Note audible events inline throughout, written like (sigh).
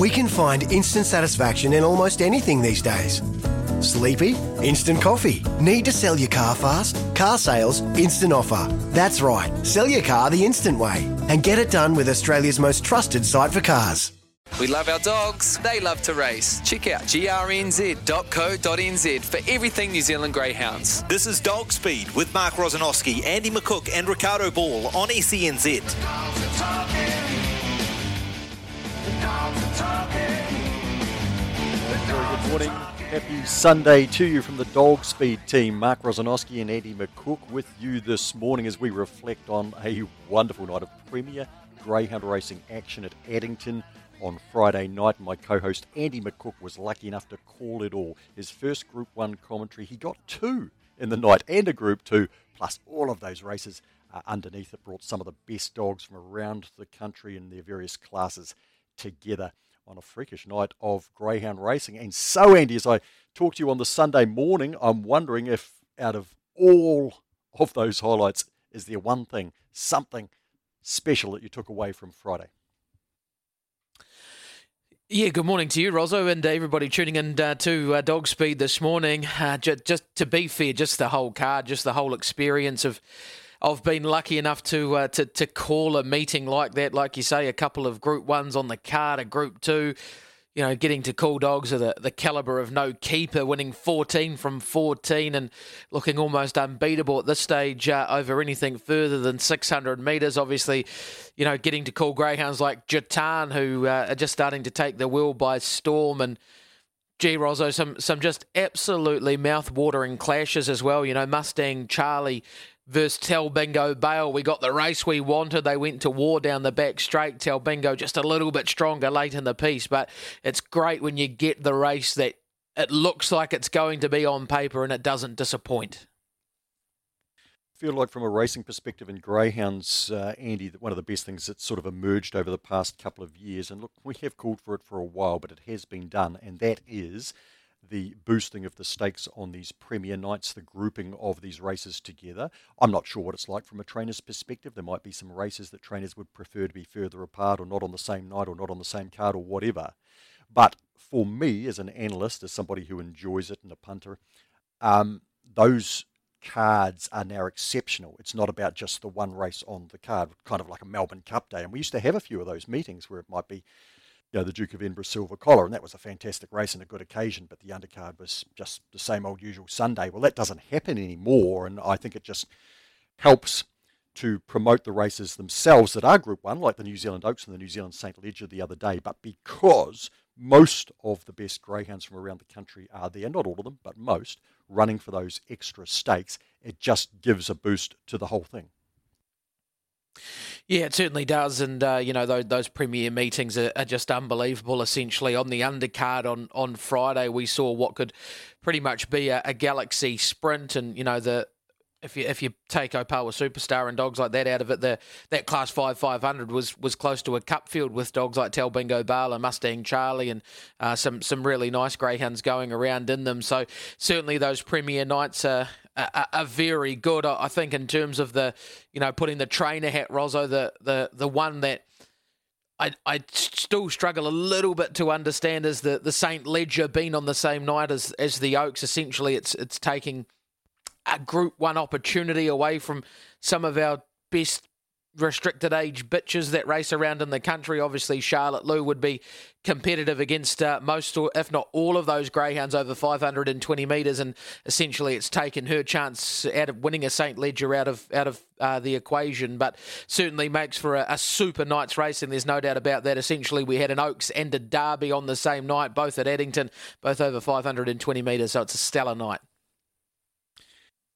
We can find instant satisfaction in almost anything these days. Sleepy? Instant coffee. Need to sell your car fast? Car sales, instant offer. That's right, sell your car the instant way and get it done with Australia's most trusted site for cars. We love our dogs. They love to race. Check out grnz.co.nz for everything New Zealand Greyhounds. This is Dog Speed with Mark Rosanowski, Andy McCook, and Ricardo Ball on SENZ. Morning. Happy Sunday to you from the Dog Speed team. Mark Rosanowski and Andy McCook with you this morning as we reflect on a wonderful night of Premier Greyhound racing action at Addington on Friday night. My co host Andy McCook was lucky enough to call it all. His first Group 1 commentary, he got two in the night and a Group 2, plus all of those races uh, underneath it. Brought some of the best dogs from around the country in their various classes together on a freakish night of greyhound racing. And so, Andy, as I talk to you on the Sunday morning, I'm wondering if out of all of those highlights, is there one thing, something special that you took away from Friday? Yeah, good morning to you, Rosso, and everybody tuning in uh, to uh, Dog Speed this morning. Uh, just, just to be fair, just the whole card, just the whole experience of I've been lucky enough to uh, to to call a meeting like that, like you say, a couple of Group Ones on the card, a Group Two. You know, getting to call dogs of the, the caliber of no keeper, winning 14 from 14 and looking almost unbeatable at this stage uh, over anything further than 600 metres. Obviously, you know, getting to call greyhounds like Jatan, who uh, are just starting to take the wheel by storm and Gee, Rosso, some some just absolutely mouth-watering clashes as well. You know, Mustang Charlie versus Talbingo Bale. We got the race we wanted. They went to war down the back straight. Talbingo just a little bit stronger late in the piece, but it's great when you get the race that it looks like it's going to be on paper and it doesn't disappoint. feel like from a racing perspective in greyhounds, uh, Andy, one of the best things that's sort of emerged over the past couple of years, and look, we have called for it for a while, but it has been done, and that is the boosting of the stakes on these premier nights, the grouping of these races together. I'm not sure what it's like from a trainer's perspective. There might be some races that trainers would prefer to be further apart or not on the same night or not on the same card or whatever. But for me, as an analyst, as somebody who enjoys it and a punter, um, those cards are now exceptional. It's not about just the one race on the card, kind of like a Melbourne Cup day. And we used to have a few of those meetings where it might be you know, the Duke of Edinburgh Silver Collar, and that was a fantastic race and a good occasion, but the undercard was just the same old usual Sunday. Well, that doesn't happen anymore, and I think it just helps to promote the races themselves that are Group 1, like the New Zealand Oaks and the New Zealand St. Leger the other day, but because most of the best greyhounds from around the country are there, not all of them, but most, running for those extra stakes, it just gives a boost to the whole thing. Yeah, it certainly does, and uh, you know those, those premier meetings are, are, just unbelievable. Essentially, on the undercard on on Friday, we saw what could pretty much be a, a galaxy sprint, and you know the if you if you take Opawa Superstar and dogs like that out of it, the that class five five hundred was was close to a cup field with dogs like Talbingo Bale and Mustang Charlie and uh, some some really nice greyhounds going around in them. So certainly those premier nights are, are, are very good. I think in terms of the you know putting the trainer hat, Rosso, the the the one that. I, I still struggle a little bit to understand is the, the Saint Leger being on the same night as, as the Oaks. Essentially, it's it's taking a Group One opportunity away from some of our best restricted age bitches that race around in the country. Obviously, Charlotte Lou would be competitive against uh, most, or if not all, of those greyhounds over 520 metres, and essentially, it's taken her chance out of winning a Saint Leger out of out of uh, the equation. But certainly makes for a, a super night's racing. There's no doubt about that. Essentially, we had an Oaks and a Derby on the same night, both at Addington, both over 520 metres. So it's a stellar night.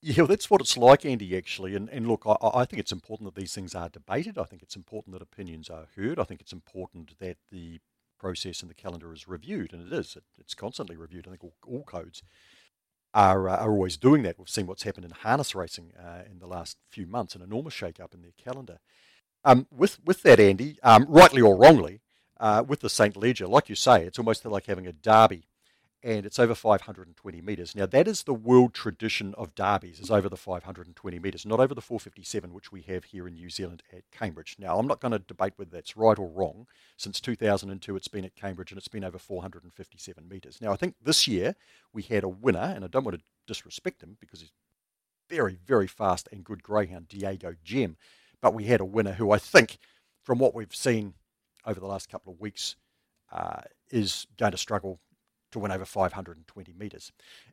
Yeah, that's what it's like, Andy, actually. And, and look, I, I, think it's important that these things are debated. I think it's important that opinions are heard. I think it's important that the process and the calendar is reviewed, and it is. It, it's constantly reviewed. I think all, all codes are, uh, are always doing that. We've seen what's happened in harness racing uh, in the last few months, an enormous shake-up in their calendar. Um, with, with that, Andy, um, rightly or wrongly, uh, with the St. Leger, like you say, it's almost like having a derby and it's over 520 metres. Now, that is the world tradition of derbies, is over the 520 metres, not over the 457, which we have here in New Zealand at Cambridge. Now, I'm not going to debate whether that's right or wrong. Since 2002, it's been at Cambridge and it's been over 457 metres. Now, I think this year we had a winner, and I don't want to disrespect him because he's very, very fast and good greyhound, Diego Gem. But we had a winner who I think, from what we've seen over the last couple of weeks, uh, is going to struggle to win over 520 metres.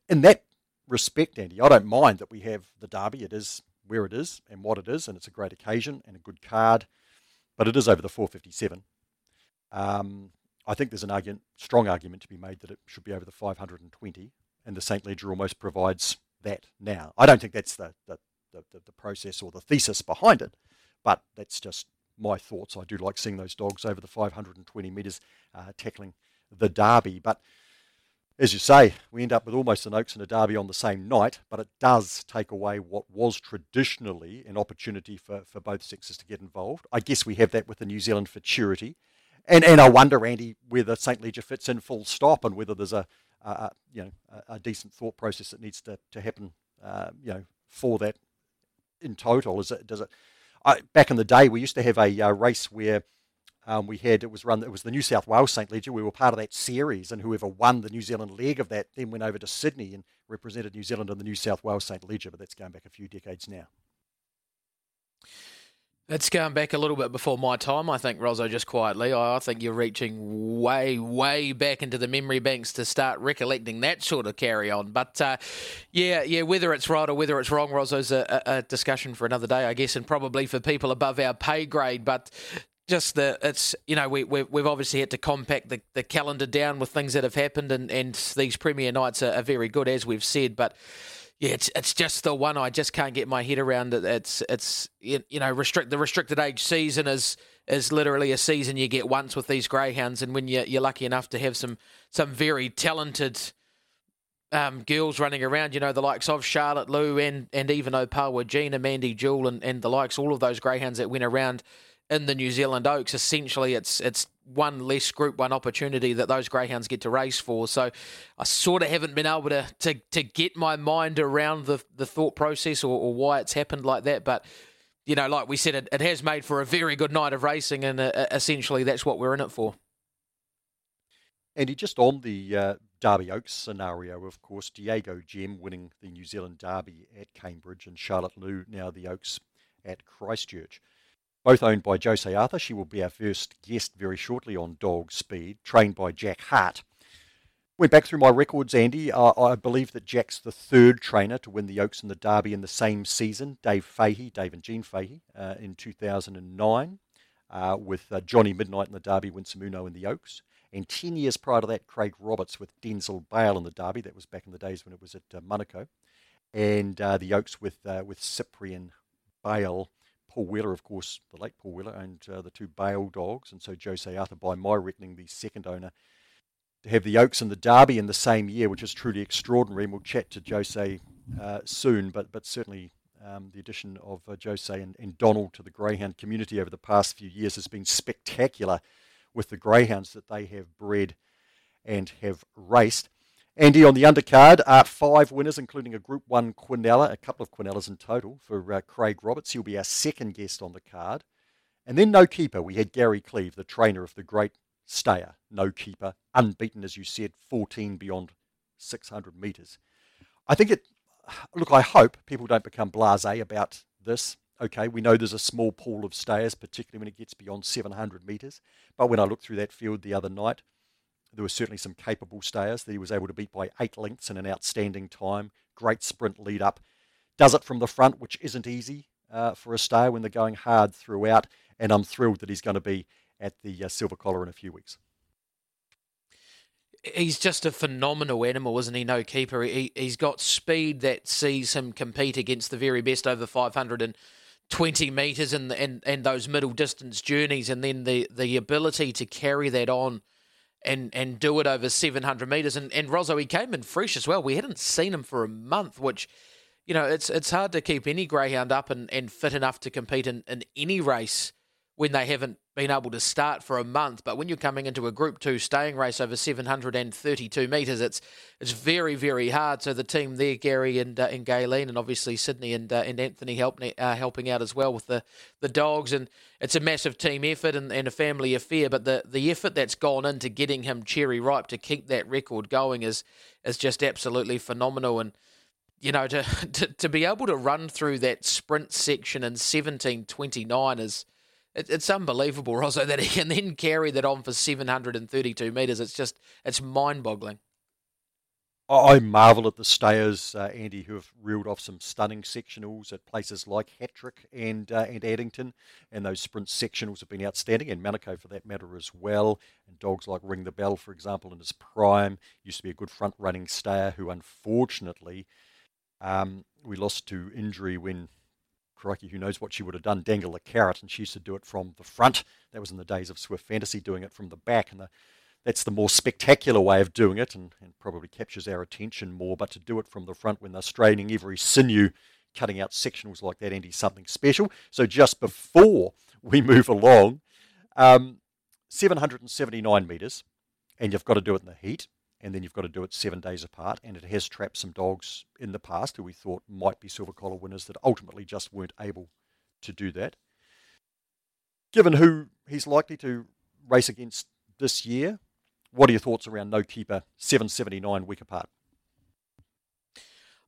In that respect, Andy, I don't mind that we have the Derby. It is where it is and what it is, and it's a great occasion and a good card, but it is over the 457. Um, I think there's an argument, strong argument to be made that it should be over the 520, and the St. Leger almost provides that now. I don't think that's the, the, the, the process or the thesis behind it, but that's just my thoughts. I do like seeing those dogs over the 520 metres uh, tackling the Derby, but as you say, we end up with almost an Oaks and a Derby on the same night, but it does take away what was traditionally an opportunity for, for both sexes to get involved. I guess we have that with the New Zealand Futurity. And, and I wonder, Andy, whether St. Leger fits in full stop and whether there's a, a you know, a, a, decent thought process that needs to, to happen, uh, you know, for that in total. Is it, does it, I, back in the day, we used to have a uh, race where um, we had it was run. It was the New South Wales St Leger. We were part of that series, and whoever won the New Zealand leg of that then went over to Sydney and represented New Zealand in the New South Wales St Leger. But that's going back a few decades now. That's going back a little bit before my time, I think, Rosso, just quietly. I think you're reaching way, way back into the memory banks to start recollecting that sort of carry on. But uh, yeah, yeah, whether it's right or whether it's wrong, Rosso's a, a, discussion for another day, I guess, and probably for people above our pay grade. But just the it's you know we we've, we've obviously had to compact the, the calendar down with things that have happened and and these premier nights are, are, very good as we've said but yeah it's it's just the one I just can't get my head around it it's it's you know restrict the restricted age season is is literally a season you get once with these greyhounds and when you you're lucky enough to have some some very talented um, girls running around, you know, the likes of Charlotte Lou and, and even Opawa, Gina, Mandy Jewel, and, and the likes, all of those greyhounds that went around in the New Zealand Oaks, essentially it's it's one less Group One opportunity that those greyhounds get to race for. So I sort of haven't been able to to, to get my mind around the the thought process or, or why it's happened like that, but. You know, like we said, it, it has made for a very good night of racing, and uh, essentially that's what we're in it for. Andy, just on the uh, Derby Oaks scenario, of course, Diego Gem winning the New Zealand Derby at Cambridge and Charlotte Lou now the Oaks at Christchurch both owned by Jose Arthur. She will be our first guest very shortly on Dog Speed, trained by Jack Hart. Went back through my records, Andy. Uh, I believe that Jack's the third trainer to win the Oaks and the Derby in the same season. Dave Fahey, Dave and Jean Fahey, uh, in 2009, uh, with uh, Johnny Midnight in the Derby, Winsome Uno in the Oaks. And 10 years prior to that, Craig Roberts with Denzel Bale in the Derby. That was back in the days when it was at uh, Manukau. And uh, the Oaks with, with Cyprian Bale Paul Wheeler, of course, the late Paul Wheeler, owned uh, the two Bale dogs, and so Jose Arthur, by my reckoning, the second owner. To have the Oaks and the Derby in the same year, which is truly extraordinary, and we'll chat to Jose uh, soon, but, but certainly um, the addition of uh, Jose and, and Donald to the Greyhound community over the past few years has been spectacular with the Greyhounds that they have bred and have raced. Andy on the undercard, uh, five winners, including a Group 1 Quinella, a couple of Quinellas in total for uh, Craig Roberts. He'll be our second guest on the card. And then no keeper. We had Gary Cleve, the trainer of the great stayer, no keeper, unbeaten, as you said, 14 beyond 600 metres. I think it, look, I hope people don't become blase about this. Okay, we know there's a small pool of stayers, particularly when it gets beyond 700 metres. But when I looked through that field the other night, there were certainly some capable stayers that he was able to beat by eight lengths in an outstanding time. Great sprint lead up. Does it from the front, which isn't easy uh, for a stayer when they're going hard throughout. And I'm thrilled that he's going to be at the uh, Silver Collar in a few weeks. He's just a phenomenal animal, isn't he? No keeper. He, he's got speed that sees him compete against the very best over 520 metres and, and, and those middle distance journeys, and then the, the ability to carry that on and and do it over 700 meters. And and Rosso, he came in fresh as well. We hadn't seen him for a month, which you know it's it's hard to keep any greyhound up and, and fit enough to compete in, in any race when they haven't been able to start for a month. But when you're coming into a Group Two staying race over 732 metres, it's it's very very hard. So the team there, Gary and uh, and Gayleen, and obviously Sydney and uh, and Anthony helping uh, helping out as well with the the dogs, and it's a massive team effort and, and a family affair. But the the effort that's gone into getting him cherry ripe to keep that record going is is just absolutely phenomenal and you know, to, (laughs) to, to be able to run through that sprint section in 17.29 is it, it's unbelievable, (laughs) Rosso, that he can then carry that on for 732 metres. It's just, it's mind boggling. I marvel at the stayers, uh, Andy, who have reeled off some stunning sectionals at places like Hatrick and uh, and Addington, and those sprint sectionals have been outstanding, and Manukau for that matter as well. And dogs like Ring the Bell, for example, in his prime, used to be a good front running stayer who unfortunately um, we lost to injury when crikey, who knows what she would have done, dangle a carrot, and she used to do it from the front. That was in the days of Swift Fantasy doing it from the back, and the, that's the more spectacular way of doing it, and, and, probably captures our attention more. But to do it from the front when they're straining every sinew, cutting out sectionals like that, Andy, something special. So just before we (laughs) move along, um, 779 metres, and you've got to do it in the heat and then you've got to do it seven days apart. And it has trapped some dogs in the past who we thought might be silver collar winners that ultimately just weren't able to do that. Given who he's likely to race against this year, what are your thoughts around no keeper 779 week apart?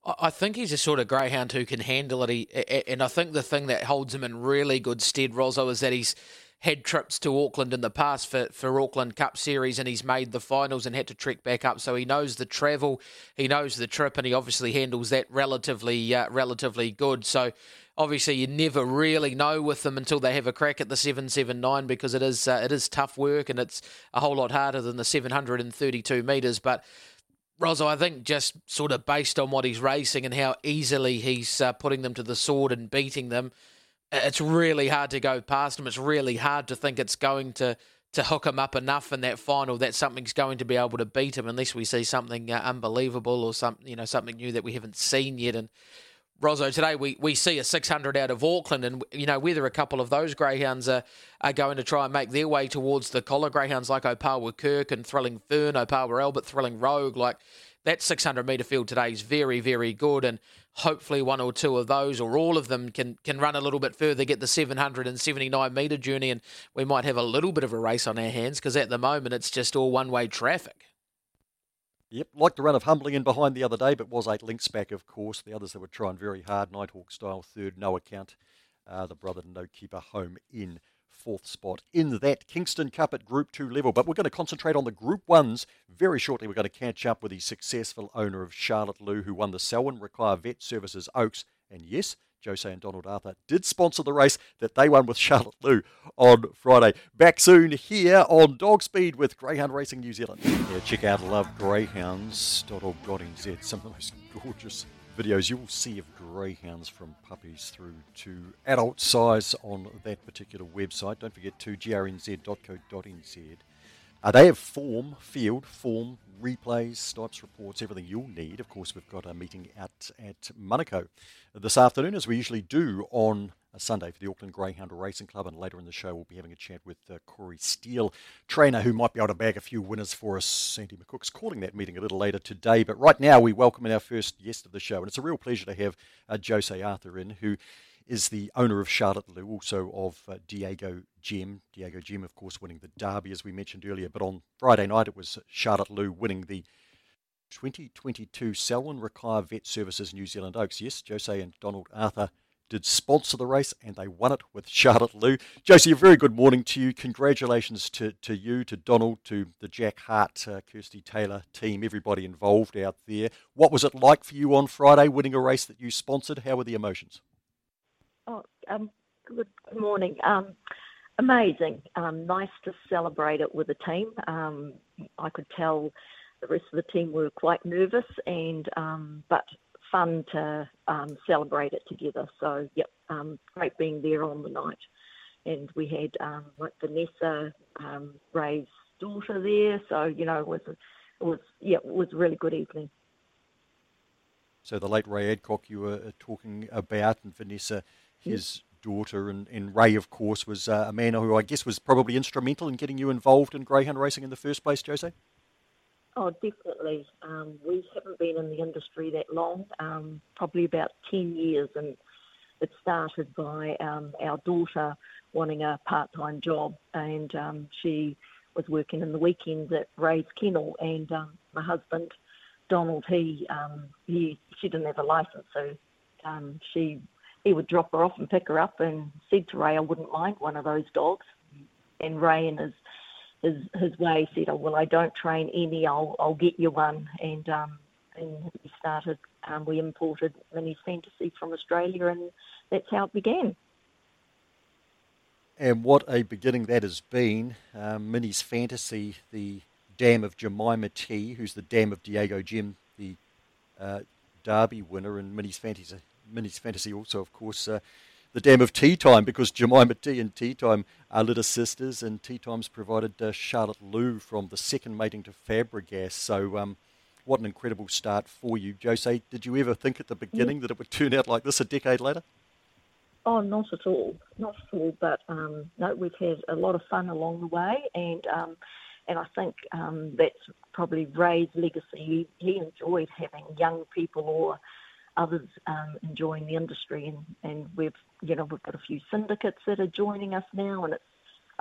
I think he's a sort of greyhound who can handle it. He, and I think the thing that holds him in really good stead, Rosso, is that he's had trips to Auckland in the past for, for Auckland Cup Series and he's made the finals and had to trek back up. So he knows the travel, he knows the trip, and he obviously handles that relatively uh, relatively good. So obviously you never really know with them until they have a crack at the 779 because it is uh, it is tough work and it's a whole lot harder than the 732 metres. But Rosso, I think just sort of based on what he's racing and how easily he's uh, putting them to the sword and beating them it's really hard to go past him. It's really hard to think it's going to to hook him up enough in that final that something's going to be able to beat him unless we see something uh, unbelievable or some you know something new that we haven't seen yet. And Rosso, today we, we see a 600 out of Auckland, and you know whether a couple of those greyhounds are, are going to try and make their way towards the collar greyhounds like Opawa Kirk and Thrilling Fern, Opawa Albert, Thrilling Rogue, like that 600 metre field today is very, very good. And hopefully one or two of those or all of them can, can run a little bit further, get the 779 metre journey, and we might have a little bit of a race on our hands because at the moment it's just all one way traffic. Yep, like the run of Humbling in behind the other day, but was eight links back, of course. The others that were trying very hard, Nighthawk style third, no account. Uh, the brother no keeper home in fourth spot in that Kingston Cup at Group 2 level. But we're going to concentrate on the Group 1s very shortly. We're going to catch up with the successful owner of Charlotte Lou, who won the Selwyn Rural Vet Services Oaks. And yes, Jose and Donald Arthur did sponsor the race that they won with Charlotte Lou on Friday. Back soon here on Dog Speed with Greyhound Racing New Zealand. Yeah, check out lovegreyhounds.org.nz. Some of the most gorgeous videos you will see of greyhounds from puppies through to adult size on that particular website. Don't forget to grnz.co.nz. Uh, they have form, field, form, replays, snipes, reports, everything you'll need. Of course, we've got a meeting at, at Manukau this afternoon, as we usually do on Sunday for the Auckland Greyhound Racing Club. And later in the show, we'll be having a chat with uh, Corey Steele, trainer who might be able to bag a few winners for us. Sandy McCook's calling that meeting a little later today. But right now, we welcome in our first guest of the show. And it's a real pleasure to have uh, Jose Arthur in, who is the owner of Charlotte Lou, also of uh, Diego Gem. Diego Gem, of course, winning the Derby, as we mentioned earlier. But on Friday night, it was Charlotte Lou winning the 2022 Selwyn Rural Vet Services New Zealand Oaks. Yes, Jose and Donald Arthur did sponsor the race and they won it with Charlotte Lou. Josie, a very good morning to you. Congratulations to, to you, to Donald, to the Jack Hart, uh, Kirsty Taylor team, everybody involved out there. What was it like for you on Friday winning a race that you sponsored? How were the emotions? Oh, um, good, morning. Um, amazing. Um, nice to celebrate it with the team. Um, I could tell the rest of the team were quite nervous, and um, but fun to um, celebrate it together. So, yep, um, great being there on the night. And we had um, like Vanessa um, Ray's daughter there, so you know it was it was yeah it was a really good evening. So the late Ray Adcock you were uh, talking about, and Vanessa, his daughter, and, and Ray, of course, was uh, a man who I guess was probably instrumental in getting you involved in greyhound racing in the first place, Jose. Oh, definitely. Um, we haven't been in the industry that long, um, probably about 10 years, and it started by um, our daughter wanting a part time job, and um, she was working in the weekends at Ray's Kennel, and um, my husband, Donald, he, um, he she didn't have a license, so um, she he would drop her off and pick her up, and said to Ray, "I wouldn't mind one of those dogs." And Ray, in his his his way, said, "Oh well, I don't train any. I'll I'll get you one." And um, and we started. Um, we imported Minnie's Fantasy from Australia, and that's how it began. And what a beginning that has been. Um, Minnie's Fantasy, the dam of Jemima T, who's the dam of Diego Gem, the uh, Derby winner, and Minnie's Fantasy, Minnie's Fantasy also, of course, uh, the dam of Tea Time, because Jemima Tea and Tea Time are little sisters, and Tea Time's provided uh, Charlotte Lou from the second mating to Fabregas. So, um, what an incredible start for you. Jose, did you ever think at the beginning that it would turn out like this a decade later? Oh, not at all, not at all. But um, no, we've had a lot of fun along the way, and um, and I think um, that's probably Ray's legacy. He, he, enjoyed having young people or others um, enjoying the industry, and, and we've you know we've got a few syndicates that are joining us now, and it's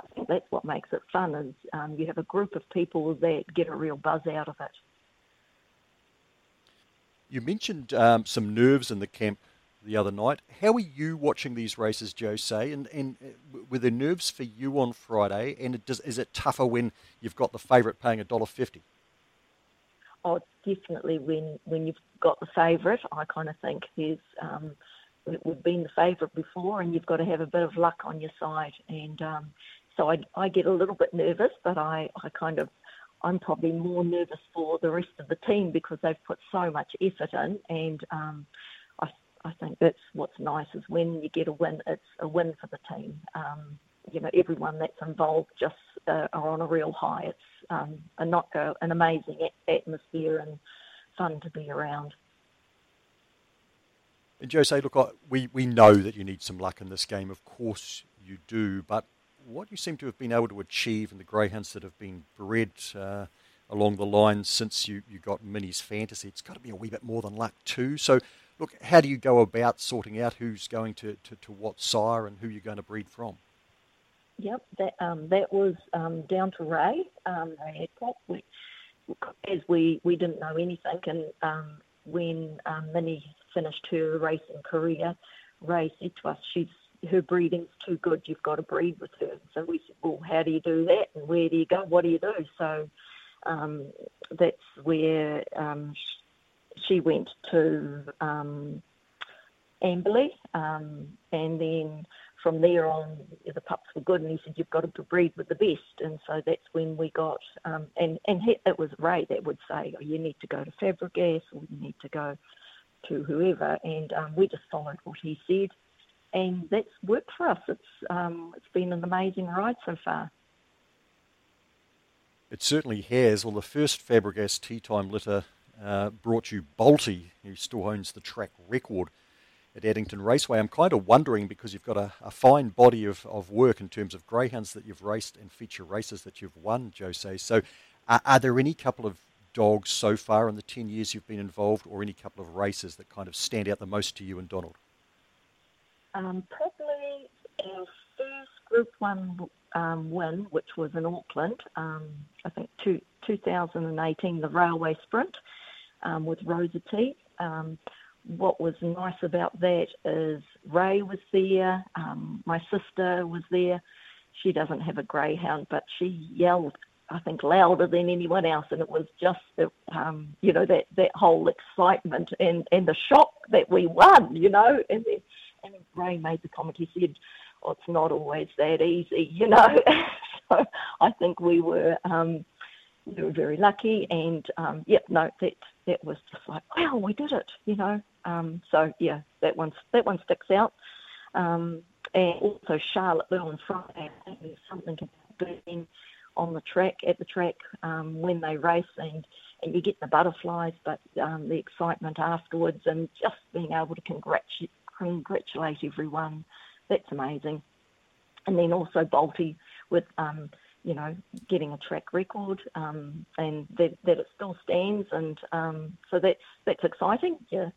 I think that's what makes it fun is um, you have a group of people that get a real buzz out of it. You mentioned um, some nerves in the camp the other night. How are you watching these races, Jose? And and uh, were there nerves for you on Friday? And it does, is it tougher when you've got the favourite paying a dollar fifty? Oh, definitely. When when you've got the favourite, I kind of think there's um, we've been the favourite before, and you've got to have a bit of luck on your side. And um, so I, I get a little bit nervous, but I, I kind of I'm probably more nervous for the rest of the team because they've put so much effort in, and um, I think that's what's nice is when you get a win, it's a win for the team. Um, you know, everyone that's involved just uh, are on a real high. It's um, a not go, an amazing atmosphere and fun to be around. And Jose, look, we, we know that you need some luck in this game. Of course you do. But what you seem to have been able to achieve in the greyhounds that have been bred uh, along the line since you, you got Minnie's Fantasy, it's got to be a wee bit more than luck too. So look, how do you go about sorting out who's going to, to, to what sire and who you're going to breed from? Yep, that um, that was um, down to Ray, um, Ray Adcock, which, as we, we didn't know anything, and um, when um, Minnie finished her racing career, Ray said to us, "She's her breeding's too good. You've got to breed with her." So we said, "Well, how do you do that? And where do you go? What do you do?" So um, that's where um, she went to um, Amberley, um, and then from there on, the pups were good, and he said, "You've got to breed with the best." And so that's when we got, um, and and he, it was Ray that would say, oh, "You need to go to Fabregas, or you need to go to whoever," and um, we just followed what he said, and that's worked for us. It's um, it's been an amazing ride so far. It certainly has. Well, the first Fabregas tea time litter uh, brought you Bolty, who still owns the track record at Addington Raceway. I'm kind of wondering because you've got a, a fine body of, of work in terms of greyhounds that you've raced and feature races that you've won, Jose. So, uh, are there any couple of dogs so far in the 10 years you've been involved, or any couple of races that kind of stand out the most to you and Donald? Um, probably our first Group 1 um, win, which was in Auckland, um, I think two, 2018, the Railway Sprint um, with Rosa T. What was nice about that is Ray was there, um, my sister was there. She doesn't have a greyhound, but she yelled, I think, louder than anyone else, and it was just, um, you know, that that whole excitement and and the shock that we won, you know. And then, and Ray made the comment. He said, "Oh, it's not always that easy," (laughs) you know. (laughs) so I think we were. Um, we were very lucky, and um, yeah, no, that that was just like, wow, we did it, you know. Um, so yeah, that one that one sticks out. Um, and also Charlotte Lou on Friday, there's something about being on the track at the track um, when they race, and and you get the butterflies, but um, the excitement afterwards, and just being able to congratulate everyone that's amazing. And then also Balti with um, you know getting a track record um, and that, that it still stands, and um, so that's that's exciting. Yeah,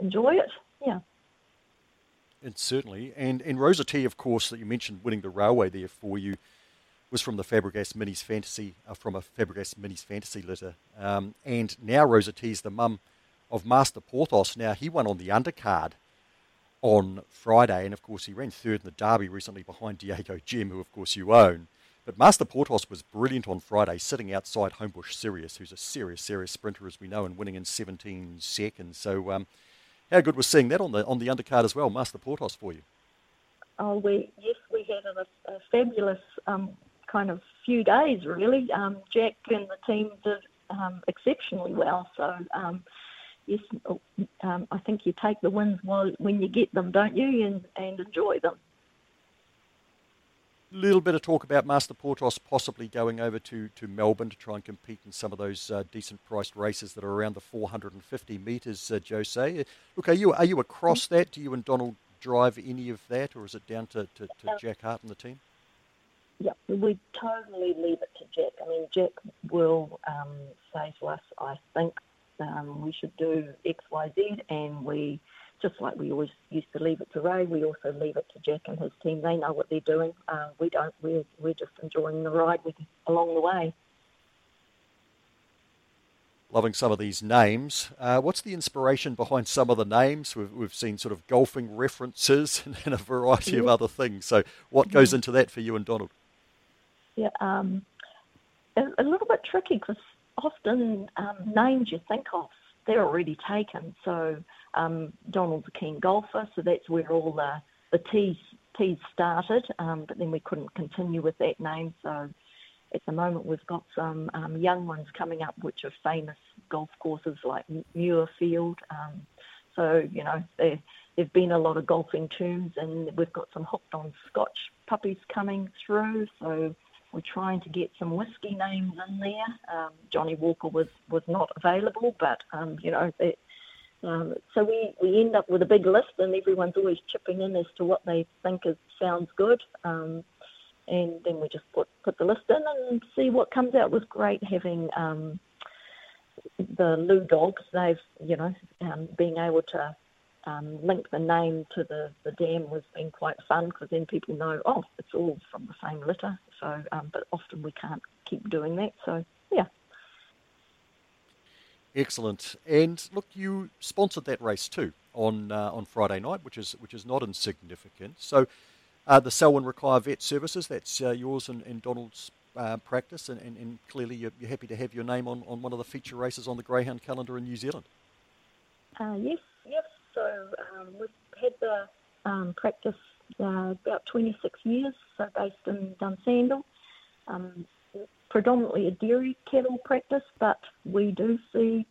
enjoy it. Yeah. And certainly, and and Rosa T, of course, that you mentioned winning the railway there for you was from the Fabregas Minnie's Fantasy, uh, from a Fabregas Minnie's Fantasy litter. Um, and now Rosa T is the mum of Master Porthos. Now, he won on the undercard on Friday, and of course, he ran third in the Derby recently behind Diego Gem, who, of course, you own. But Master Portos was brilliant on Friday, sitting outside Homebush Sirius, who's a serious, serious sprinter, as we know, and winning in 17 seconds. So, um, how good was seeing that on the on the undercard as well, Master Portos, for you? Oh, we yes, we had a, a fabulous um, kind of few days, really. Um, Jack and the team did um, exceptionally well. So, um, yes, um, I think you take the wins when you get them, don't you, and, and enjoy them. Little bit of talk about Master Portos possibly going over to, to Melbourne to try and compete in some of those uh, decent priced races that are around the 450 metres, uh, Jose. Look, are you are you across that? Do you and Donald drive any of that, or is it down to, to, to Jack Hart and the team? Yeah, we totally leave it to Jack. I mean, Jack will um, say to us, I think um, we should do X, Y, Z, and we, just like we always used to leave it to Ray, we also leave it to Jack and his team. They know what they're doing. Uh, we don't. We're, we're just enjoying the ride with, along the way. Loving some of these names. Uh, what's the inspiration behind some of the names? We've, we've seen sort of golfing references (laughs) and, a variety yeah. of other things. So, what goes into that for you and Donald? yeah, um, a, a, little bit tricky because often um, names you think of, they're already taken. So um, Donald's a keen golfer, so that's where all the, the teas, started, um, but then we couldn't continue with that name. So at the moment we've got some um, young ones coming up which are famous golf courses like Muirfield. Um, so, you know, there, there've been a lot of golfing terms and we've got some hooked on Scotch puppies coming through. So we're trying to get some whiskey names in there. Um, Johnnie Walker was, was not available, but um, you know, it, um, so we, we end up with a big list, and everyone's always chipping in as to what they think is sounds good. Um, and then we just put put the list in and see what comes out. It was great having um, the Lou dogs. They've you know um, being able to um, link the name to the, the dam was been quite fun because then people know, oh, it's all from the same litter. So, um, but often we can't keep doing that. So, yeah. Excellent. And look, you sponsored that race too on uh, on Friday night, which is which is not insignificant. So, uh, the Selwyn Rural Vet Services, that's uh, yours and, and Donald's uh, practice, and, and, and clearly you're, you're, happy to have your name on, on one of the feature races on the Greyhound calendar in New Zealand. Uh, yes, yes. So um, we've had the um, practice uh, about 26 years, so based in Dunsandel. Um, predominantly a dairy cattle practice, but we do see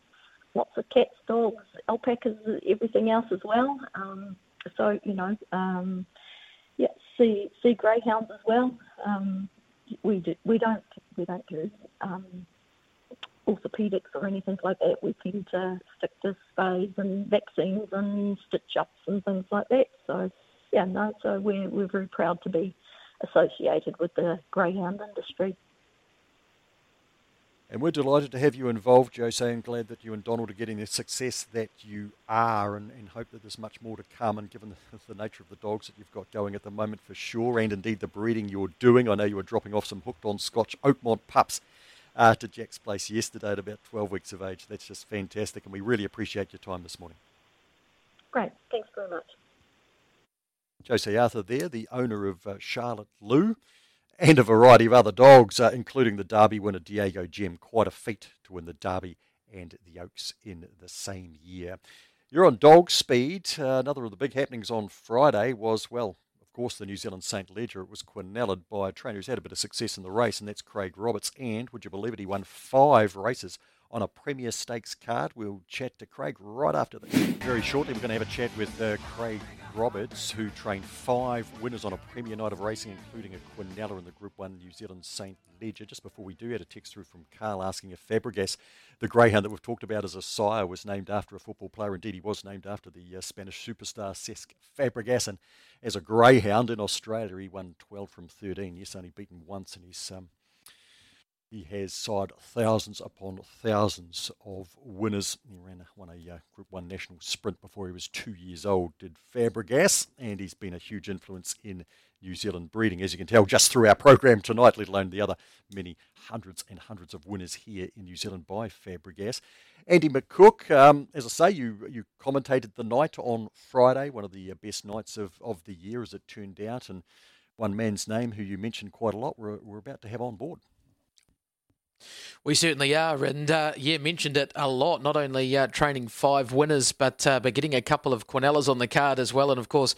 lots of cats, dogs, alpacas, everything else as well. Um, so you know, um, yeah, see see greyhounds as well. Um, we do, we don't we don't do um, orthopedics or anything like that. We tend to stick to sprays and vaccines and stitch ups and things like that. So yeah, no, so we're, we're very proud to be associated with the greyhound industry. And we're delighted to have you involved, Jose, and glad that you and Donald are getting the success that you are, and, and hope that there's much more to come. And given the, (laughs) the, nature of the dogs that you've got going at the moment, for sure, and indeed the breeding you're doing, I know you were dropping off some hooked on Scotch Oakmont pups uh, to Jack's place yesterday at about 12 weeks of age. That's just fantastic, and we really appreciate your time this morning. Great, thanks very much. Jose Arthur there, the owner of uh, Charlotte Lou, and a variety of other dogs, uh, including the Derby winner Diego Gem. Quite a feat to win the Derby and the Oaks in the same year. You're on dog speed. Uh, another of the big happenings on Friday was, well, of course, the New Zealand St. Leger. It was quinelled by a trainer who's had a bit of success in the race, and that's Craig Roberts. And, would you believe it, he won five races on a Premier Stakes card. We'll chat to Craig right after that. Very shortly, we're going to have a chat with uh, Craig Roberts, who trained five winners on a Premier night of racing, including a Quinella in the Group 1 New Zealand St. Leger. Just before we do, had a text through from Carl asking if Fabregas, the greyhound that we've talked about as a sire, was named after a football player. Indeed, he was named after the uh, Spanish superstar Cesc Fabregas. And as a greyhound in Australia, he won 12 from 13. Yes, only beaten once in his um, he has sired thousands upon thousands of winners. He ran won a uh, Group 1 national sprint before he was two years old, did Fabregas, and he's been a huge influence in New Zealand breeding, as you can tell just through our program tonight, let alone the other many hundreds and hundreds of winners here in New Zealand by Fabregas. Andy McCook, um, as I say, you you commentated the night on Friday, one of the uh, best nights of, of the year as it turned out, and one man's name who you mentioned quite a lot, we're, we're about to have on board. We certainly are, and uh, yeah, mentioned it a lot. Not only uh, training five winners, but uh, but getting a couple of Quinellas on the card as well, and of course,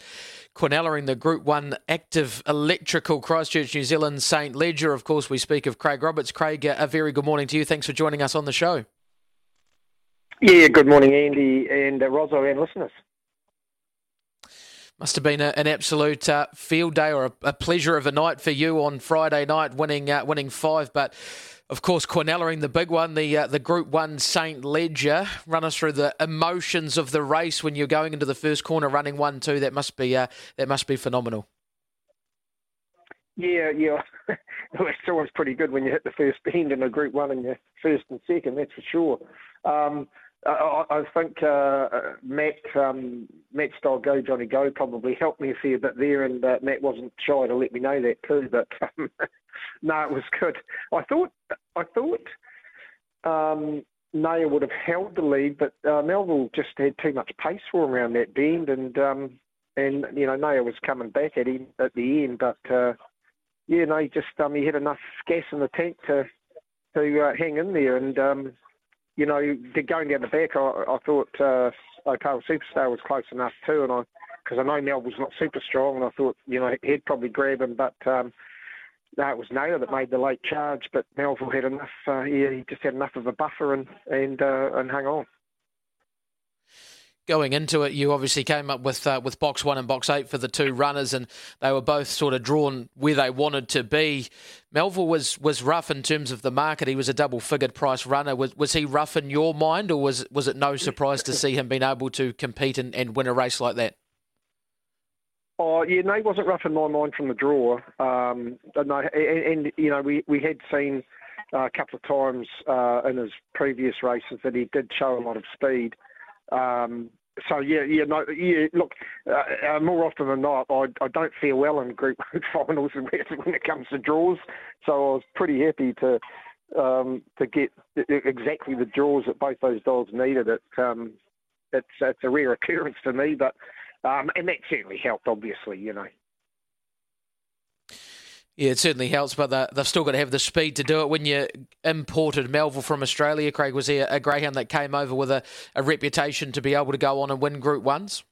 Quinella in the Group One active electrical Christchurch, New Zealand Saint Leger. Of course, we speak of Craig Roberts. Craig, a very good morning to you. Thanks for joining us on the show. Yeah, good morning, Andy and uh, Rosso and listeners. Must have been a, an absolute uh, field day or a, a, pleasure of a night for you on Friday night, winning uh, winning five. But of course, Quinella the big one, the uh, the Group One Saint Leger. Run us through the emotions of the race when you're going into the first corner, running one two. That must be uh, that must be phenomenal. Yeah, yeah, (laughs) it's always pretty good when you hit the first bend in a Group One and you're first and second. That's for sure. Um, I, I, think uh, Matt um, Matt's dog Go Johnny Go probably helped me a fair bit there, and uh, Matt wasn't shy to let me know that too. But um, (laughs) no, it was good. I thought I thought um, Naya would have held the lead, but uh, Melville just had too much pace for him around that bend, and um, and you know Naya was coming back at him at the end, but uh, yeah, no, he just um, he had enough gas in the tank to to uh, hang in there, and um, you know, going down the back, I, I thought uh, Opawa Superstar was close enough too, and I because I know Melville's not super strong, and I thought you know he'd probably grab him, but um, no, it was Naylor that made the late charge, but Melville had enough. Uh, he, he, just had enough of a buffer and and uh, and hung on. Going into it, you obviously came up with uh, with box one and box eight for the two runners, and they were both sort of drawn where they wanted to be. Melville was was rough in terms of the market. He was a double figured price runner. Was was he rough in your mind, or was was it no surprise to see him being able to compete and, and win a race like that? Oh yeah, no, he wasn't rough in my mind from the draw. Um, no, and, and, you know we we had seen uh, a couple of times uh, in his previous races that he did show a lot of speed. Um, so yeah, yeah, no, yeah. Look, uh, uh, more often than not, I, I don't feel well in Group (laughs) finals when it comes to draws. So I was pretty happy to um, to get exactly the draws that both those dogs needed. It um, it's it's a rare occurrence to me, but um, and that certainly helped, obviously, you know. Yeah, it certainly helps, but they've still got to have the speed to do it. When you imported Melville from Australia, Craig, was he a greyhound that came over with a, a reputation to be able to go on and win Group Ones?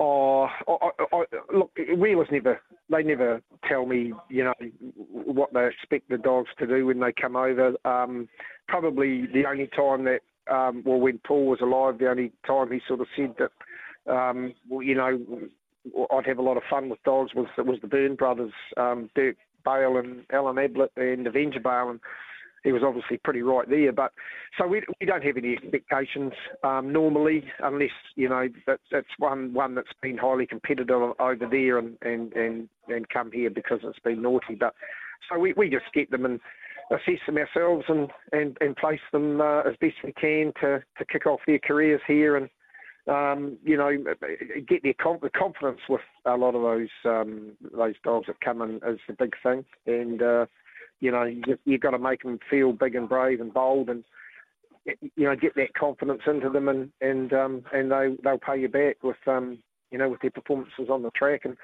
Oh, I, I, look, wheelers never, they never tell me, you know, what they expect the dogs to do when they come over. Um, probably the only time that, um, well, when Paul was alive, the only time he sort of said that um, well, you know, I'd have a lot of fun with dogs was was the Byrne brothers, um, Dirk Bale and Alan Ablett and Avenger Bale, and he was obviously pretty right there. But so we we don't have any expectations um, normally, unless you know that's that's one one that's been highly competitive over there and and and and come here because it's been naughty. But so we we just get them and assess them ourselves and and and place them uh, as best we can to to kick off their careers here and um, you know, get their the confidence with a lot of those um, those dogs that come in is the big thing, and uh, you know, you, you've got to make them feel big and brave and bold, and you know, get that confidence into them, and and um, and they they'll pay you back with um, you know, with their performances on the track, and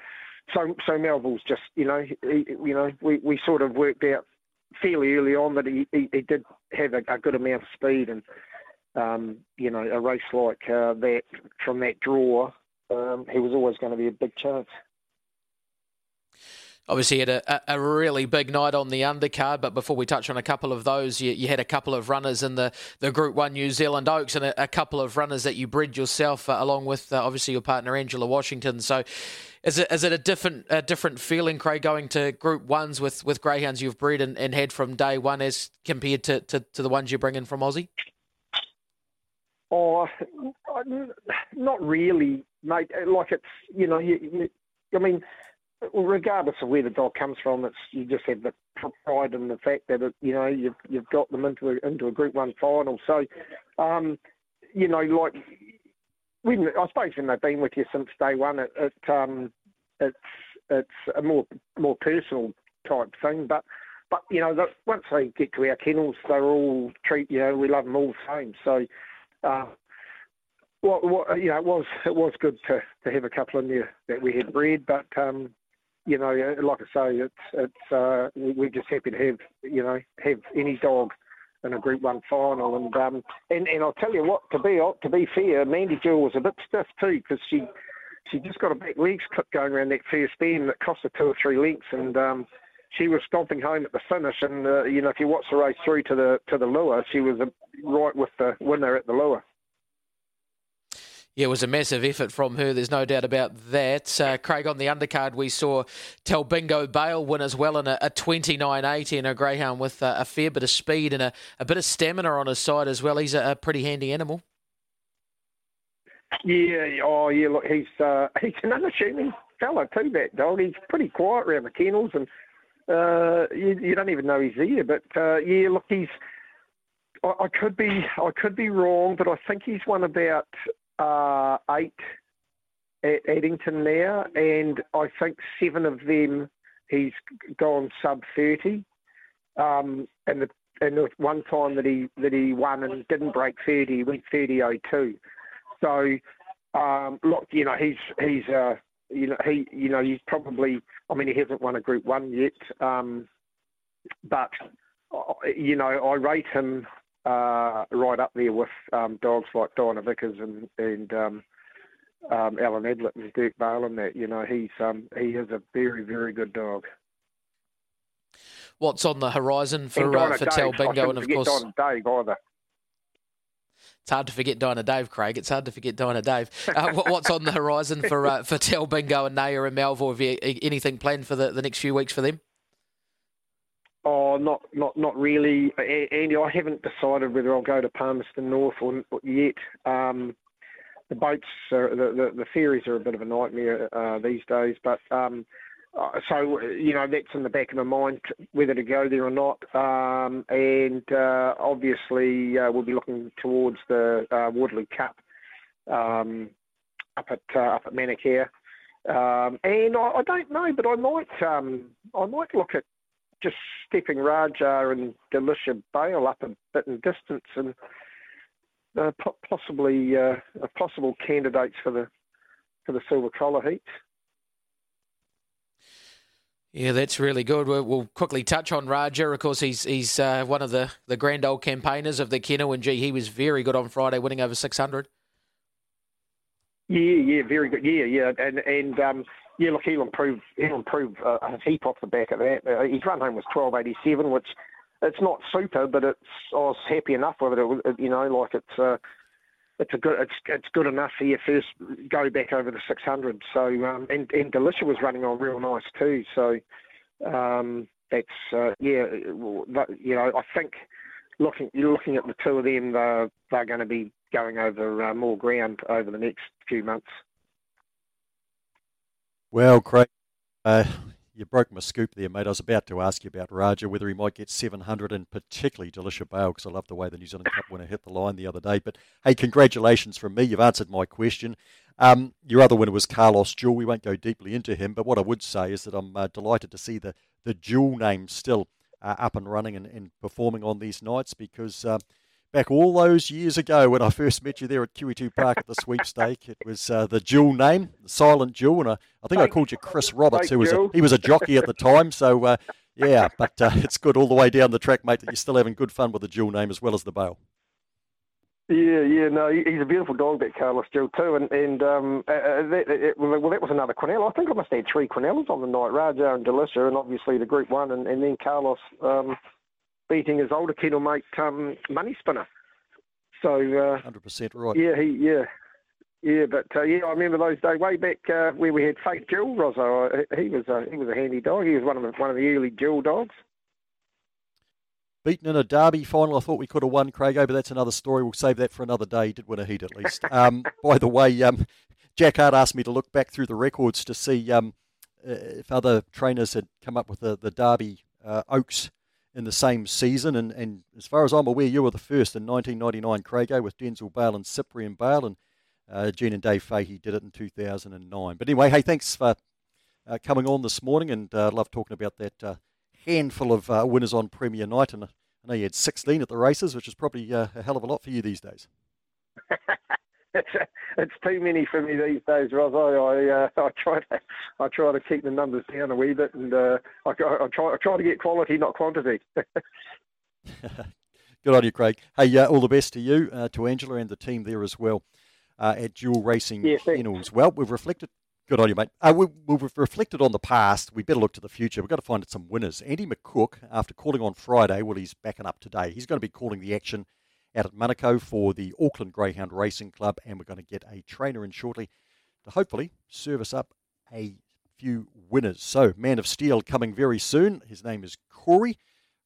so so Melville's just you know, he, you know, we we sort of worked out fairly early on that he he, he did have a, a good amount of speed and um, you know, a race like uh, that from that draw, um, he was always going to be a big chance. Obviously, had a, a really big night on the undercard, but before we touch on a couple of those, you, you had a couple of runners in the, the Group 1 New Zealand Oaks and a, a couple of runners that you bred yourself, uh, along with uh, obviously your partner Angela Washington. So, is it is it a different a different feeling, Craig, going to Group Ones with, with greyhounds you've bred and, and had from day one as compared to, to, to the ones you bring in from Aussie? Oh, not really, mate. Like it's you know, you, you, I mean, regardless of where the dog comes from, it's you just have the pride in the fact that it, you know you've you've got them into a, into a Group One final. So, um, you know, like when I suppose when they've been with you since day one, it, it um, it's it's a more more personal type thing. But but you know, that once they get to our kennels, they're all treat you know we love them all the same. So. Uh, what, you know, it was it was good to, to have a couple in there that we had bred, but um, you know, like I say, it's it's uh, we're just happy to have you know have any dog in a Group One final, and um, and and I'll tell you what, to be to be fair, Mandy Jewel was a bit stiff too because she she just got a back legs clip going around that first bend that cost her two or three lengths, and um, she was stomping home at the finish. And uh, you know, if you watch the race through to the to the lure, she was right with the winner at the lure. Yeah, it was a massive effort from her. There's no doubt about that. Uh, Craig, on the undercard, we saw Talbingo Bale win as well in a, a 29.80 and a greyhound with uh, a fair bit of speed and a, a, bit of stamina on his side as well. He's a, a pretty handy animal. Yeah, oh yeah. Look, he's uh, (laughs) he's an unassuming fella too. That dog. He's pretty quiet around the kennels, and uh, you, you, don't even know he's there. But uh, yeah, look, he's. I, I could be I could be wrong, but I think he's won about uh, eight at Addington now, and I think seven of them he's gone sub thirty. Um, and the and the one time that he that he won and didn't break thirty, he went thirty oh two. So um, look, you know he's he's uh, you know he you know he's probably I mean he hasn't won a Group One yet, um, but uh, you know I rate him uh, right up there with um, dogs like Diana Vickers and and um, um, Alan Ablett and Dirk Bale and that. You know, he's um, he is a very very good dog. What's on the horizon for uh, for Talbingo and of course Donna Dave either. It's hard to forget Dinah Dave, Craig. It's hard to forget Dinah Dave. Uh, what's on the horizon for uh, for Talbingo and Naya and Melville? Have you anything planned for the, the next few weeks for them? Oh, not not not really, Andy. I haven't decided whether I'll go to Palmerston North or, yet. Um, the boats, are, the, the, the ferries are a bit of a nightmare uh, these days. But um, uh, so you know that's in the back of my mind whether to go there or not. Um, and uh, obviously uh, we'll be looking towards the uh, Waterloo Cup um, up at uh, up at Manukau. Um, and I, I, don't know, but I might um, I might look at just stepping Raja and Delisha Bale up a bit in distance and uh, possibly uh, possible candidates for the for the silver collar heats. Yeah, that's really good. We'll, quickly touch on Raja. Of course, he's he's uh, one of the, the grand old campaigners of the kennel, and gee, he was very good on Friday, winning over six hundred. Yeah, yeah, very good. Yeah, yeah, and and um, yeah, look, he'll improve. He'll improve uh, a heap off the back of that. Uh, his run home was twelve eighty seven, which it's not super, but it's I was happy enough with it. it you know, like it's uh, it's a good it's it's good enough for your first go back over the six hundred. So um, and and Delisha was running on real nice too. So um, that's uh, yeah, you know, I think looking you're looking at the two of them, they're they're going to be going over uh, more ground over the next few months. Well, Craig, uh, you broke my scoop there, mate. I was about to ask you about Raja, whether he might get 700, and particularly Delisha Bale, because I love the way the New Zealand Cup winner hit the line the other day. But hey, congratulations from me. You've answered my question. Um, your other winner was Carlos Jewel. We won't go deeply into him, but what I would say is that I'm uh, delighted to see the, the Jewel name still uh, up and running and, and, performing on these nights because uh, back all those years ago when I first met you there at QE2 Park at the sweepstake. It was uh, the Jewel name, the silent Jewel, and I, I think I called you Chris Roberts, who was a, he was a jockey at the time. So uh, yeah, but uh, it's good all the way down the track, mate. That you're still having good fun with the Jewel name as well as the Bale. Yeah, yeah, no, he's a beautiful dog, that Carlos Jewel too, and and um, uh, uh that, it, well, that was another Quinella. I think I must have had three Quinellas on the night, Raja and Delisha, and obviously the Group One, and, and then Carlos um, beating his older kennel mate, um, Money Spinner. So, uh, hundred uh, percent right. Yeah, he, yeah, yeah, but uh, yeah, I remember those days way back uh, where we had Fake Jill Rosso. Uh, he was a he was a handy dog. He was one of the, one of the early Jill dogs beaten in a derby final. I thought we could have won, Craig, but that's another story. We'll save that for another day. He did win a heat at least. (laughs) Um, by the way, um, Jack Hart asked me to look back through the records to see um, uh, if other trainers had come up with the, the Derby uh, Oaks in the same season. And, and as far as I'm aware, you were the first in 1999, Craig, with Denzel Bale and Cyprian Bale. And uh, Gene and Dave Fahey did it in 2009. But anyway, hey, thanks for uh, coming on this morning and uh, love talking about that uh, handful of uh, winners on Premier Night, and I know you had 16 at the races, which is probably uh, a hell of a lot for you these days. (laughs) (laughs) it's, too many for me these days, Roz. I I, uh, I try to I try to keep the numbers down a wee bit, and uh, I, I, try I try to get quality, not quantity. (laughs) Good on you, Craig. Hey, uh, all the best to you, uh, to Angela, and the team there as well uh, at Dual Racing yeah, Kennels. Well, we've reflected Good on you, mate. Uh, we, we've reflected on the past. We better look to the future. We've got to find some winners. Andy McCook, after calling on Friday, well, he's backing up today. He's going to be calling the action out at Manukau for the Auckland Greyhound Racing Club, and we're going to get a trainer in shortly to hopefully service up a few winners. So, Man of Steel coming very soon. His name is Corey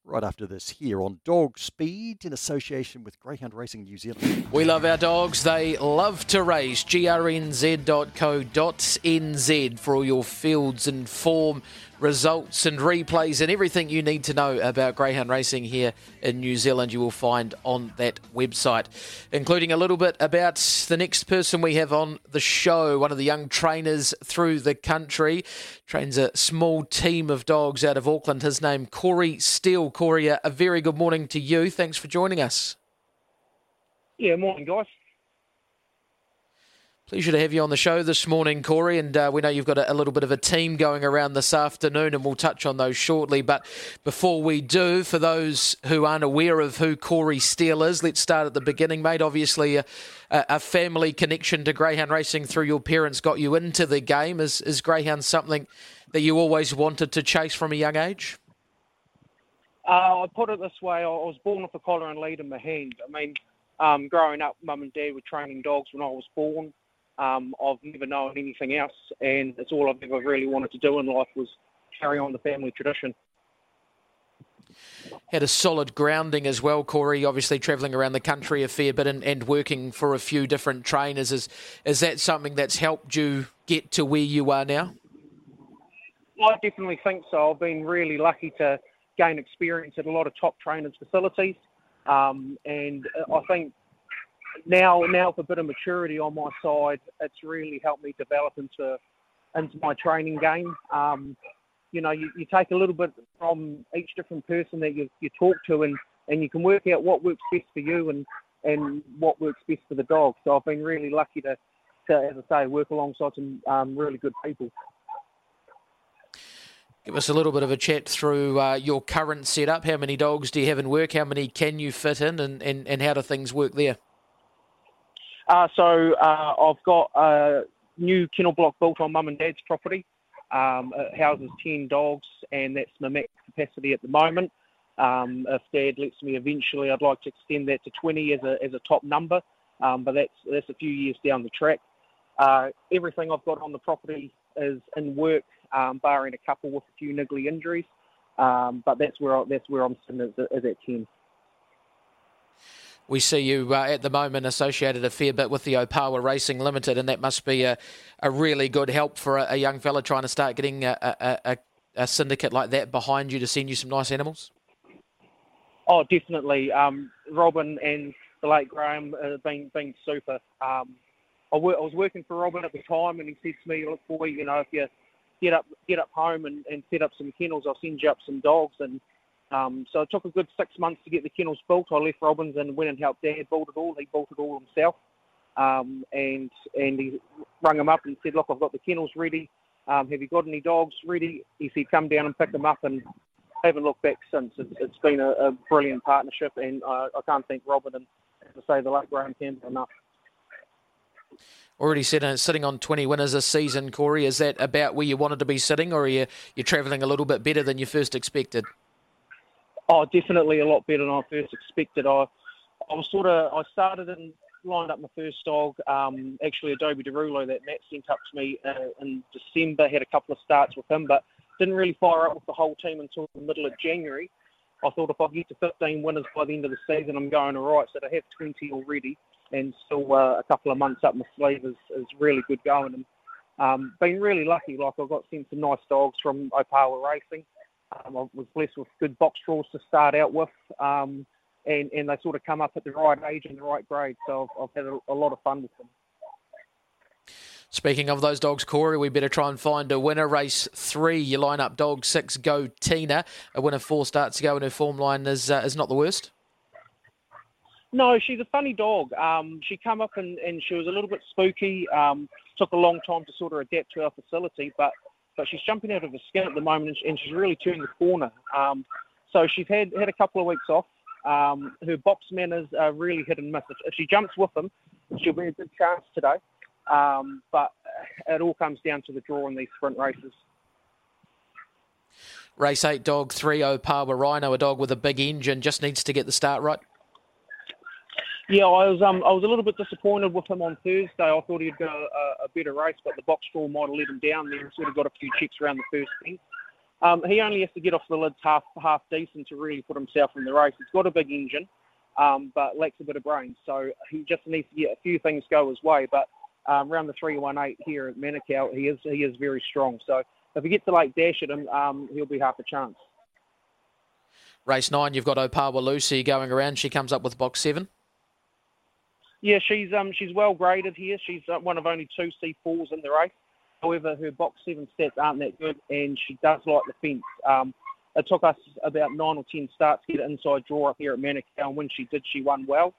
right after this here on Dog Speed in association with Greyhound Racing New Zealand. We love our dogs. They love to race. grnz.co.nz for all your fields and form results and replays and everything you need to know about greyhound racing here in New Zealand you will find on that website including a little bit about the next person we have on the show one of the young trainers through the country trains a small team of dogs out of Auckland. His name Corey Steele. Corey a very good morning to you. Thanks for joining us. Yeah morning guys Pleasure to have you on the show this morning, Corey. And uh, we know you've got a, a, little bit of a team going around this afternoon, and we'll touch on those shortly. But before we do, for those who aren't aware of who Corey Steele is, let's start at the beginning, mate. Obviously, a, a family connection to greyhound racing through your parents got you into the game. Is, is greyhound something that you always wanted to chase from a young age? Uh, I put it this way: I was born with a collar and lead in my hand. I mean, um, growing up, mum and dad were training dogs when I was born. Um, I've never known anything else, and it's all I've ever really wanted to do in life was carry on the family tradition. Had a solid grounding as well, Corey. Obviously, travelling around the country a fair bit and, and, working for a few different trainers. Is is that something that's helped you get to where you are now? I definitely think so. I've been really lucky to gain experience at a lot of top trainers' facilities, um, and I think now now with a bit of maturity on my side, it's really helped me develop into into my training game. Um, you know, you, you take a little bit from each different person that you, you talk to, and, and you can work out what works best for you and, and what works best for the dog. So I've been really lucky to, to as I say, work alongside some um, really good people. Give us a little bit of a chat through uh, your current setup. How many dogs do you have in work? How many can you fit in? And, and, and how do things work there? Uh, so uh, I've got a new kennel block built on mum and dad's property. Um, it houses 10 dogs, and that's my max capacity at the moment. Um, if dad lets me eventually, I'd like to extend that to 20 as a, as a top number, um, but that's, that's a few years down the track. Uh, everything I've got on the property is in work, um, barring a couple with a few niggly injuries. Um, but that's where I, that's where I'm sitting is, at 10 we see you uh, at the moment associated a fair bit with the Opawa Racing Limited, and that must be a, a really good help for a, a young fella trying to start getting a, a, a, syndicate like that behind you to send you some nice animals. Oh, definitely. Um, Robin and the late Graham have been been super. Um, I, w- I was working for Robin at the time, and he said to me, "Look, boy, you know, if you get up get up home and, and set up some kennels, I'll send you up some dogs." And um, so it took a good six months to get the kennels built. I left Robin's and went and helped Dad build it all. He built it all himself. Um, and and he rang him up and said, look, I've got the kennels ready. Um, have you got any dogs ready? He said, come down and pick them up. And haven't looked back since. It's, it's been a, a, brilliant partnership, and I, I can't thank Robin and, to say, the late Graham Campbell enough. Already uh, sitting on 20 winners this season, Corey. Is that about where you wanted to be sitting, or are you you're travelling a little bit better than you first expected? Oh, definitely a lot better than I first expected. I I was sort of I started and lined up my first dog. Um, actually, Adobe Derulo that Matt sent up to me uh, in December. Had a couple of starts with him, but didn't really fire up with the whole team until the middle of January. I thought if I get to 15 winners by the end of the season, I'm going all right. So to have 20 already and still uh, a couple of months up my sleeve is, is really good going. And um, been really lucky. Like I got sent some nice dogs from Opawa Racing. Um, I was blessed with good box draws to start out with. Um, and, and they sort of come up at the right age and the right grade. So I've, I've had a, a, lot of fun with them. Speaking of those dogs, Corey, we better try and find a winner. Race three, you line up dog six, go Tina. A winner four starts to go, and her form line is uh, is not the worst. No, she's a funny dog. Um, she come up and, and she was a little bit spooky. Um, took a long time to sort of adapt to our facility, but she's jumping out of her skin at the moment, and, she's really turned the corner. Um, so she's had had a couple of weeks off. Um, her box manners are really hit and miss. If she jumps with them, she'll be a good chance today. Um, but it all comes down to the draw in these sprint races. Race 8, dog 3, Opawa Rhino, a dog with a big engine, just needs to get the start right. Yeah, I was um, I was a little bit disappointed with him on Thursday. I thought he'd go a, a better race, but the box draw might have let him down there sort of got a few checks around the first thing. Um, he only has to get off the lids half half decent to really put himself in the race. He's got a big engine, um, but lacks a bit of brains. So he just needs to get a few things go his way. But um, around the 318 here at Manukau, he is he is very strong. So if he gets a late dash at him, um, he'll be half a chance. Race nine, you've got Opawa Lucy going around. She comes up with box seven. Yeah, she's um she's well graded here. She's uh, one of only two C4s in the race. However, her box seven stats aren't that good, and she does like the fence. Um, it took us about nine or ten starts to get an inside draw up here at Manukau, and when she did, she won well.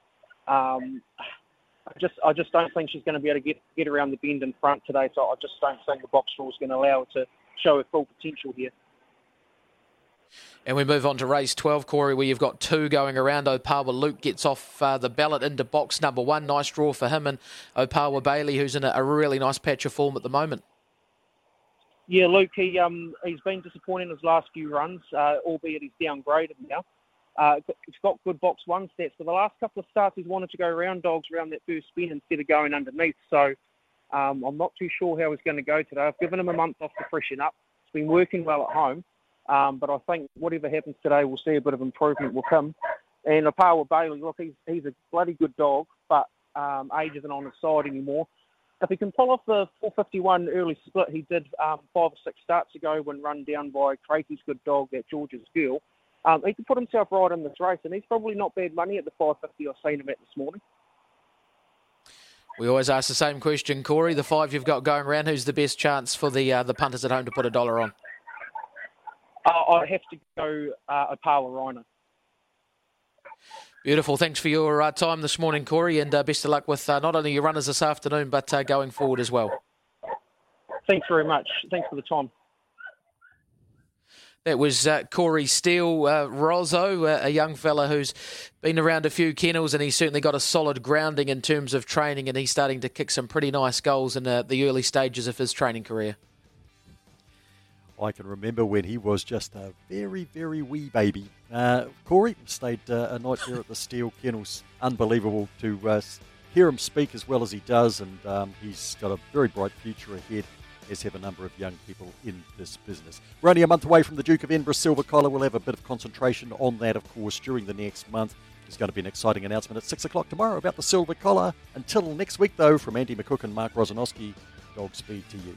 Um, I just, I just don't think she's going to be able to get get around the bend in front today. So I just don't think the box draw is going to allow her to show her full potential here. And we move on to race 12, Corey, where you've got two going around. Opawa Luke gets off uh, the ballot into box number one. Nice draw for him. And Opawa Bailey, who's in a, a really nice patch of form at the moment. Yeah, Luke, he, um, he's been disappointing in his last few runs, uh, albeit he's downgraded now. Uh, he's got good box one stats. For the last couple of starts, he's wanted to go around dogs around that first spin instead of going underneath. So um, I'm not too sure how he's going to go today. I've given him a month off to freshen up. It's been working well at home. Um, but I think whatever happens today, we'll see a bit of improvement with him. And Opawa Bailey, look, he's, he's a bloody good dog, but um, age isn't on his side anymore. If he can pull off the 451 early split he did um, five or six starts ago when run down by Tracy's good dog at George's Girl, um, he can put himself right in this race, and he's probably not bad money at the 550 I've seen him at this morning. We always ask the same question, Corey. The five you've got going around, who's the best chance for the uh, the punters at home to put a dollar on? Uh, I have to go uh, Opawa Rhino. Beautiful. Thanks for your uh, time this morning, Corey, and uh, best of luck with uh, not only your runners this afternoon, but uh, going forward as well. Thanks very much. Thanks for the time. That was uh, Corey Steele, uh, Rozzo, uh, a young fella who's been around a few kennels and he's certainly got a solid grounding in terms of training and he's starting to kick some pretty nice goals in uh, the early stages of his training career. I can remember when he was just a very, very wee baby. Uh, Corey stayed uh, a night there at the Steele Kennels. Unbelievable to uh, hear him speak as well as he does, and um, he's got a very bright future ahead, as have a number of young people in this business. We're only a month away from the Duke of Edinburgh Silver Collar. We'll have a bit of concentration on that, of course, during the next month. There's going to be an exciting announcement at 6 o'clock tomorrow about the Silver Collar. Until next week, though, from Andy McCook and Mark Rosanowski, Godspeed to you.